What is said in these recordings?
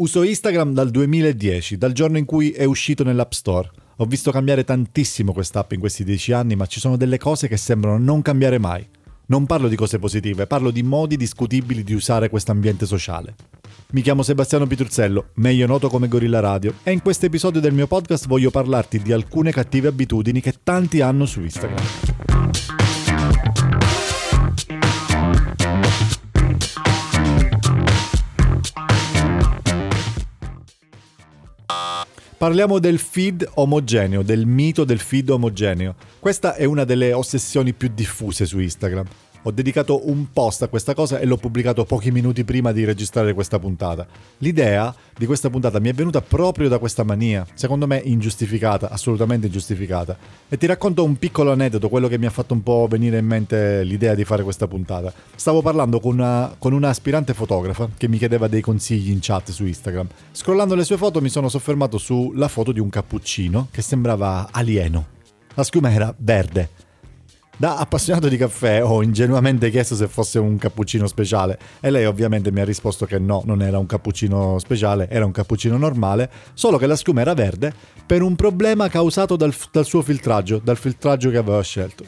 Uso Instagram dal 2010, dal giorno in cui è uscito nell'App Store. Ho visto cambiare tantissimo quest'app in questi dieci anni, ma ci sono delle cose che sembrano non cambiare mai. Non parlo di cose positive, parlo di modi discutibili di usare questo ambiente sociale. Mi chiamo Sebastiano Pitruzzello, meglio noto come Gorilla Radio, e in questo episodio del mio podcast voglio parlarti di alcune cattive abitudini che tanti hanno su Instagram. Parliamo del feed omogeneo, del mito del feed omogeneo. Questa è una delle ossessioni più diffuse su Instagram. Ho dedicato un post a questa cosa e l'ho pubblicato pochi minuti prima di registrare questa puntata. L'idea di questa puntata mi è venuta proprio da questa mania, secondo me ingiustificata, assolutamente ingiustificata. E ti racconto un piccolo aneddoto, quello che mi ha fatto un po' venire in mente l'idea di fare questa puntata. Stavo parlando con una, con una aspirante fotografa che mi chiedeva dei consigli in chat su Instagram. Scrollando le sue foto mi sono soffermato sulla foto di un cappuccino che sembrava alieno. La schiuma era verde da appassionato di caffè ho ingenuamente chiesto se fosse un cappuccino speciale e lei ovviamente mi ha risposto che no, non era un cappuccino speciale, era un cappuccino normale, solo che la schiuma era verde per un problema causato dal, dal suo filtraggio, dal filtraggio che aveva scelto.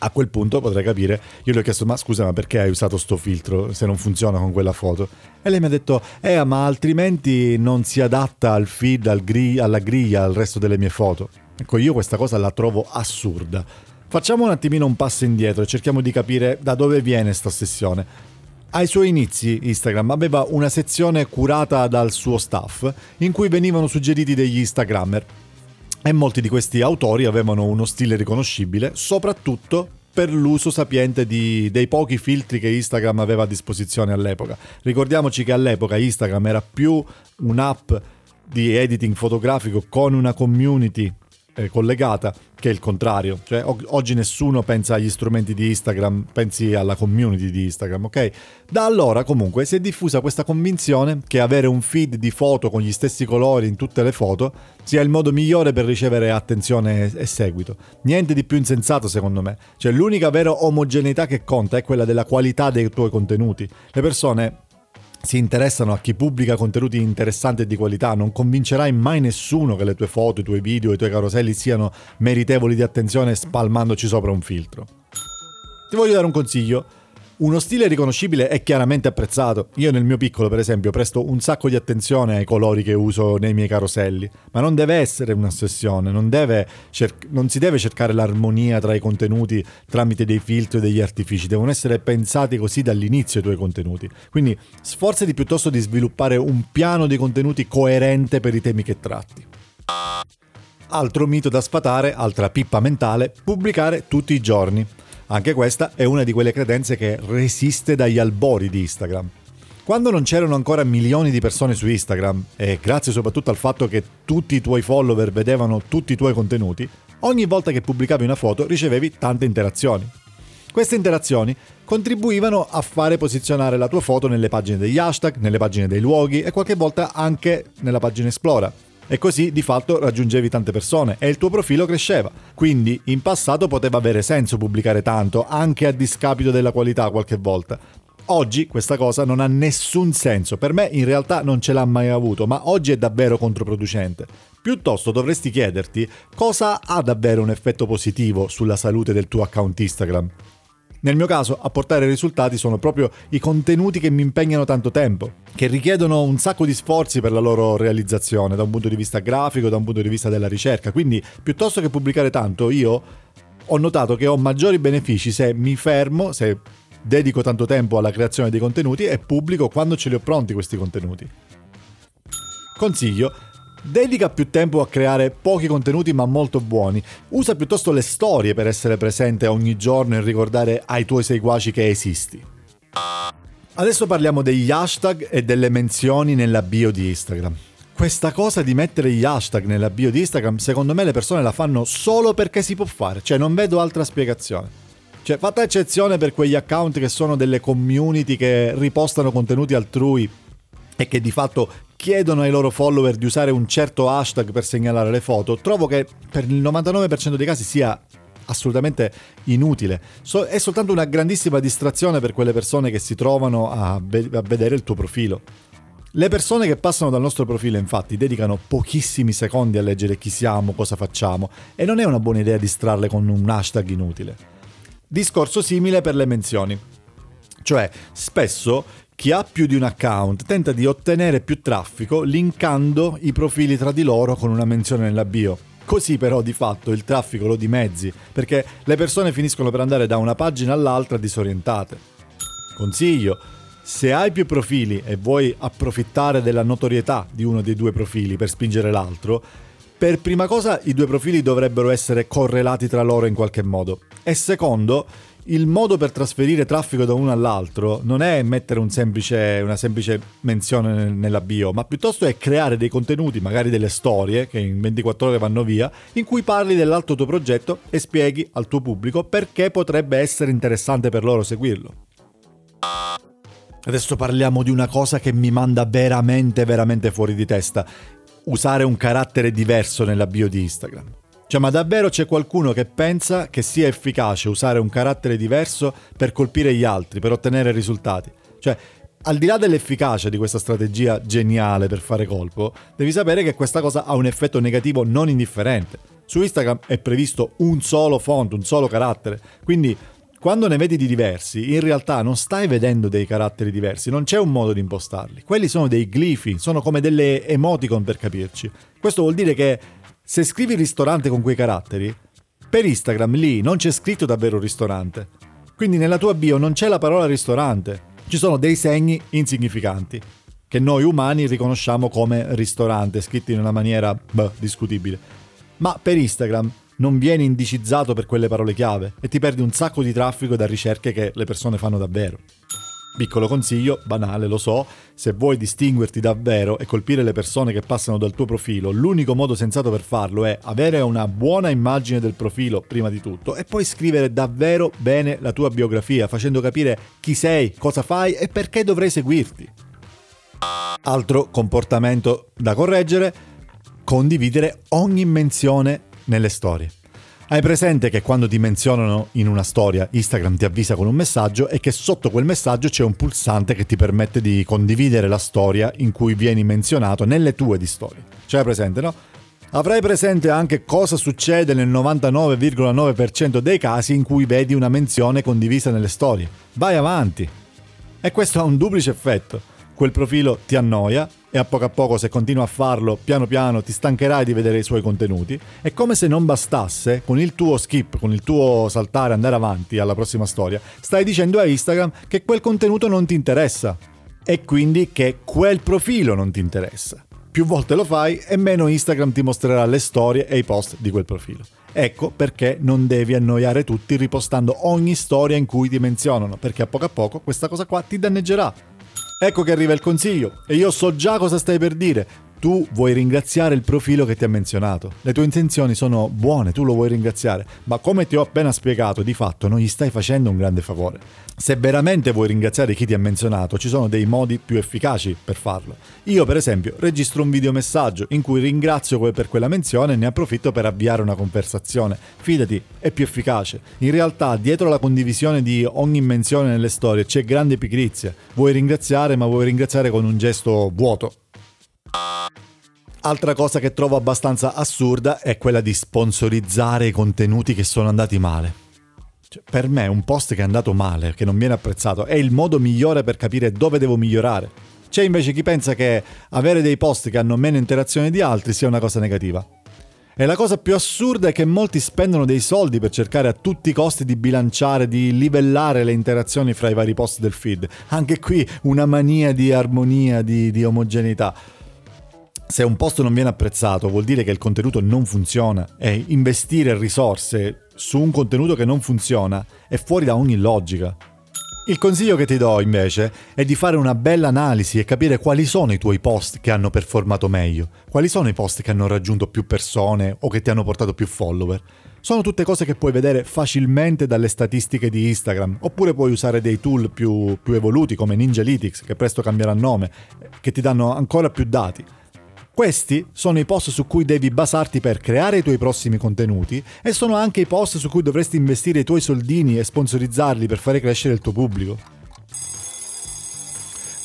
A quel punto potrei capire, io le ho chiesto ma scusa ma perché hai usato sto filtro se non funziona con quella foto? E lei mi ha detto eh ma altrimenti non si adatta al feed, al gri- alla griglia, al resto delle mie foto. Ecco io questa cosa la trovo assurda Facciamo un attimino un passo indietro e cerchiamo di capire da dove viene questa ossessione. Ai suoi inizi Instagram aveva una sezione curata dal suo staff in cui venivano suggeriti degli Instagrammer e molti di questi autori avevano uno stile riconoscibile, soprattutto per l'uso sapiente di, dei pochi filtri che Instagram aveva a disposizione all'epoca. Ricordiamoci che all'epoca Instagram era più un'app di editing fotografico con una community eh, collegata che è il contrario. Cioè, o- oggi nessuno pensa agli strumenti di Instagram, pensi alla community di Instagram, ok? Da allora comunque si è diffusa questa convinzione che avere un feed di foto con gli stessi colori in tutte le foto sia il modo migliore per ricevere attenzione e seguito. Niente di più insensato secondo me. Cioè l'unica vera omogeneità che conta è quella della qualità dei tuoi contenuti. Le persone si interessano a chi pubblica contenuti interessanti e di qualità, non convincerai mai nessuno che le tue foto, i tuoi video, i tuoi caroselli siano meritevoli di attenzione spalmandoci sopra un filtro. Ti voglio dare un consiglio. Uno stile riconoscibile è chiaramente apprezzato. Io nel mio piccolo, per esempio, presto un sacco di attenzione ai colori che uso nei miei caroselli, ma non deve essere un'ossessione, non, cer- non si deve cercare l'armonia tra i contenuti tramite dei filtri e degli artifici, devono essere pensati così dall'inizio i tuoi contenuti. Quindi sforzati piuttosto di sviluppare un piano di contenuti coerente per i temi che tratti. Altro mito da sfatare, altra pippa mentale, pubblicare tutti i giorni. Anche questa è una di quelle credenze che resiste dagli albori di Instagram. Quando non c'erano ancora milioni di persone su Instagram, e grazie soprattutto al fatto che tutti i tuoi follower vedevano tutti i tuoi contenuti, ogni volta che pubblicavi una foto ricevevi tante interazioni. Queste interazioni contribuivano a fare posizionare la tua foto nelle pagine degli hashtag, nelle pagine dei luoghi e qualche volta anche nella pagina Esplora e così di fatto raggiungevi tante persone e il tuo profilo cresceva. Quindi in passato poteva avere senso pubblicare tanto, anche a discapito della qualità qualche volta. Oggi questa cosa non ha nessun senso, per me in realtà non ce l'ha mai avuto, ma oggi è davvero controproducente. Piuttosto dovresti chiederti cosa ha davvero un effetto positivo sulla salute del tuo account Instagram. Nel mio caso, a portare risultati sono proprio i contenuti che mi impegnano tanto tempo, che richiedono un sacco di sforzi per la loro realizzazione, da un punto di vista grafico, da un punto di vista della ricerca. Quindi, piuttosto che pubblicare tanto, io ho notato che ho maggiori benefici se mi fermo, se dedico tanto tempo alla creazione dei contenuti e pubblico quando ce li ho pronti questi contenuti. Consiglio, Dedica più tempo a creare pochi contenuti ma molto buoni. Usa piuttosto le storie per essere presente ogni giorno e ricordare ai tuoi seguaci che esisti. Adesso parliamo degli hashtag e delle menzioni nella bio di Instagram. Questa cosa di mettere gli hashtag nella bio di Instagram, secondo me le persone la fanno solo perché si può fare, cioè non vedo altra spiegazione. Cioè, fatta eccezione per quegli account che sono delle community che ripostano contenuti altrui e che di fatto chiedono ai loro follower di usare un certo hashtag per segnalare le foto, trovo che per il 99% dei casi sia assolutamente inutile. So, è soltanto una grandissima distrazione per quelle persone che si trovano a, be- a vedere il tuo profilo. Le persone che passano dal nostro profilo infatti dedicano pochissimi secondi a leggere chi siamo, cosa facciamo e non è una buona idea distrarle con un hashtag inutile. Discorso simile per le menzioni. Cioè, spesso chi ha più di un account tenta di ottenere più traffico linkando i profili tra di loro con una menzione nella bio. Così però di fatto il traffico lo dimezzi, perché le persone finiscono per andare da una pagina all'altra disorientate. Consiglio, se hai più profili e vuoi approfittare della notorietà di uno dei due profili per spingere l'altro, per prima cosa i due profili dovrebbero essere correlati tra loro in qualche modo. E secondo, il modo per trasferire traffico da uno all'altro non è mettere un semplice, una semplice menzione nella bio, ma piuttosto è creare dei contenuti, magari delle storie che in 24 ore vanno via, in cui parli dell'altro tuo progetto e spieghi al tuo pubblico perché potrebbe essere interessante per loro seguirlo. Adesso parliamo di una cosa che mi manda veramente, veramente fuori di testa. Usare un carattere diverso nella bio di Instagram. Cioè, ma davvero c'è qualcuno che pensa che sia efficace usare un carattere diverso per colpire gli altri, per ottenere risultati? Cioè, al di là dell'efficacia di questa strategia geniale per fare colpo, devi sapere che questa cosa ha un effetto negativo non indifferente. Su Instagram è previsto un solo font, un solo carattere, quindi quando ne vedi di diversi, in realtà non stai vedendo dei caratteri diversi, non c'è un modo di impostarli. Quelli sono dei glifi, sono come delle emoticon per capirci. Questo vuol dire che se scrivi ristorante con quei caratteri, per Instagram lì non c'è scritto davvero ristorante. Quindi nella tua bio non c'è la parola ristorante, ci sono dei segni insignificanti che noi umani riconosciamo come ristorante, scritti in una maniera beh, discutibile. Ma per Instagram non vieni indicizzato per quelle parole chiave e ti perdi un sacco di traffico da ricerche che le persone fanno davvero. Piccolo consiglio, banale lo so, se vuoi distinguerti davvero e colpire le persone che passano dal tuo profilo, l'unico modo sensato per farlo è avere una buona immagine del profilo prima di tutto e poi scrivere davvero bene la tua biografia, facendo capire chi sei, cosa fai e perché dovrei seguirti. Altro comportamento da correggere, condividere ogni menzione nelle storie. Hai presente che quando ti menzionano in una storia Instagram ti avvisa con un messaggio e che sotto quel messaggio c'è un pulsante che ti permette di condividere la storia in cui vieni menzionato nelle tue di storie. C'hai presente, no? Avrai presente anche cosa succede nel 99,9% dei casi in cui vedi una menzione condivisa nelle storie. Vai avanti. E questo ha un duplice effetto. Quel profilo ti annoia e a poco a poco se continua a farlo piano piano ti stancherai di vedere i suoi contenuti e come se non bastasse con il tuo skip, con il tuo saltare, andare avanti alla prossima storia, stai dicendo a Instagram che quel contenuto non ti interessa e quindi che quel profilo non ti interessa. Più volte lo fai e meno Instagram ti mostrerà le storie e i post di quel profilo. Ecco perché non devi annoiare tutti ripostando ogni storia in cui ti menzionano, perché a poco a poco questa cosa qua ti danneggerà. Ecco che arriva il consiglio e io so già cosa stai per dire. Tu vuoi ringraziare il profilo che ti ha menzionato. Le tue intenzioni sono buone, tu lo vuoi ringraziare, ma come ti ho appena spiegato, di fatto non gli stai facendo un grande favore. Se veramente vuoi ringraziare chi ti ha menzionato, ci sono dei modi più efficaci per farlo. Io, per esempio, registro un videomessaggio in cui ringrazio per quella menzione e ne approfitto per avviare una conversazione. Fidati, è più efficace. In realtà, dietro la condivisione di ogni menzione nelle storie c'è grande pigrizia. Vuoi ringraziare, ma vuoi ringraziare con un gesto vuoto. Altra cosa che trovo abbastanza assurda è quella di sponsorizzare i contenuti che sono andati male. Cioè, per me un post che è andato male, che non viene apprezzato, è il modo migliore per capire dove devo migliorare. C'è invece chi pensa che avere dei post che hanno meno interazione di altri sia una cosa negativa. E la cosa più assurda è che molti spendono dei soldi per cercare a tutti i costi di bilanciare, di livellare le interazioni fra i vari post del feed. Anche qui una mania di armonia, di, di omogeneità. Se un post non viene apprezzato vuol dire che il contenuto non funziona e investire risorse su un contenuto che non funziona è fuori da ogni logica. Il consiglio che ti do invece è di fare una bella analisi e capire quali sono i tuoi post che hanno performato meglio, quali sono i post che hanno raggiunto più persone o che ti hanno portato più follower. Sono tutte cose che puoi vedere facilmente dalle statistiche di Instagram, oppure puoi usare dei tool più, più evoluti come Ninjalytics, che presto cambierà nome, che ti danno ancora più dati. Questi sono i post su cui devi basarti per creare i tuoi prossimi contenuti e sono anche i post su cui dovresti investire i tuoi soldini e sponsorizzarli per fare crescere il tuo pubblico.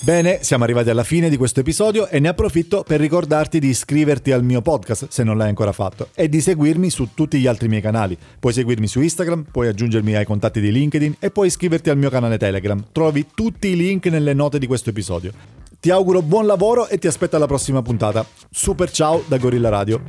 Bene, siamo arrivati alla fine di questo episodio e ne approfitto per ricordarti di iscriverti al mio podcast se non l'hai ancora fatto e di seguirmi su tutti gli altri miei canali. Puoi seguirmi su Instagram, puoi aggiungermi ai contatti di LinkedIn e puoi iscriverti al mio canale Telegram. Trovi tutti i link nelle note di questo episodio. Ti auguro buon lavoro e ti aspetto alla prossima puntata. Super ciao da Gorilla Radio.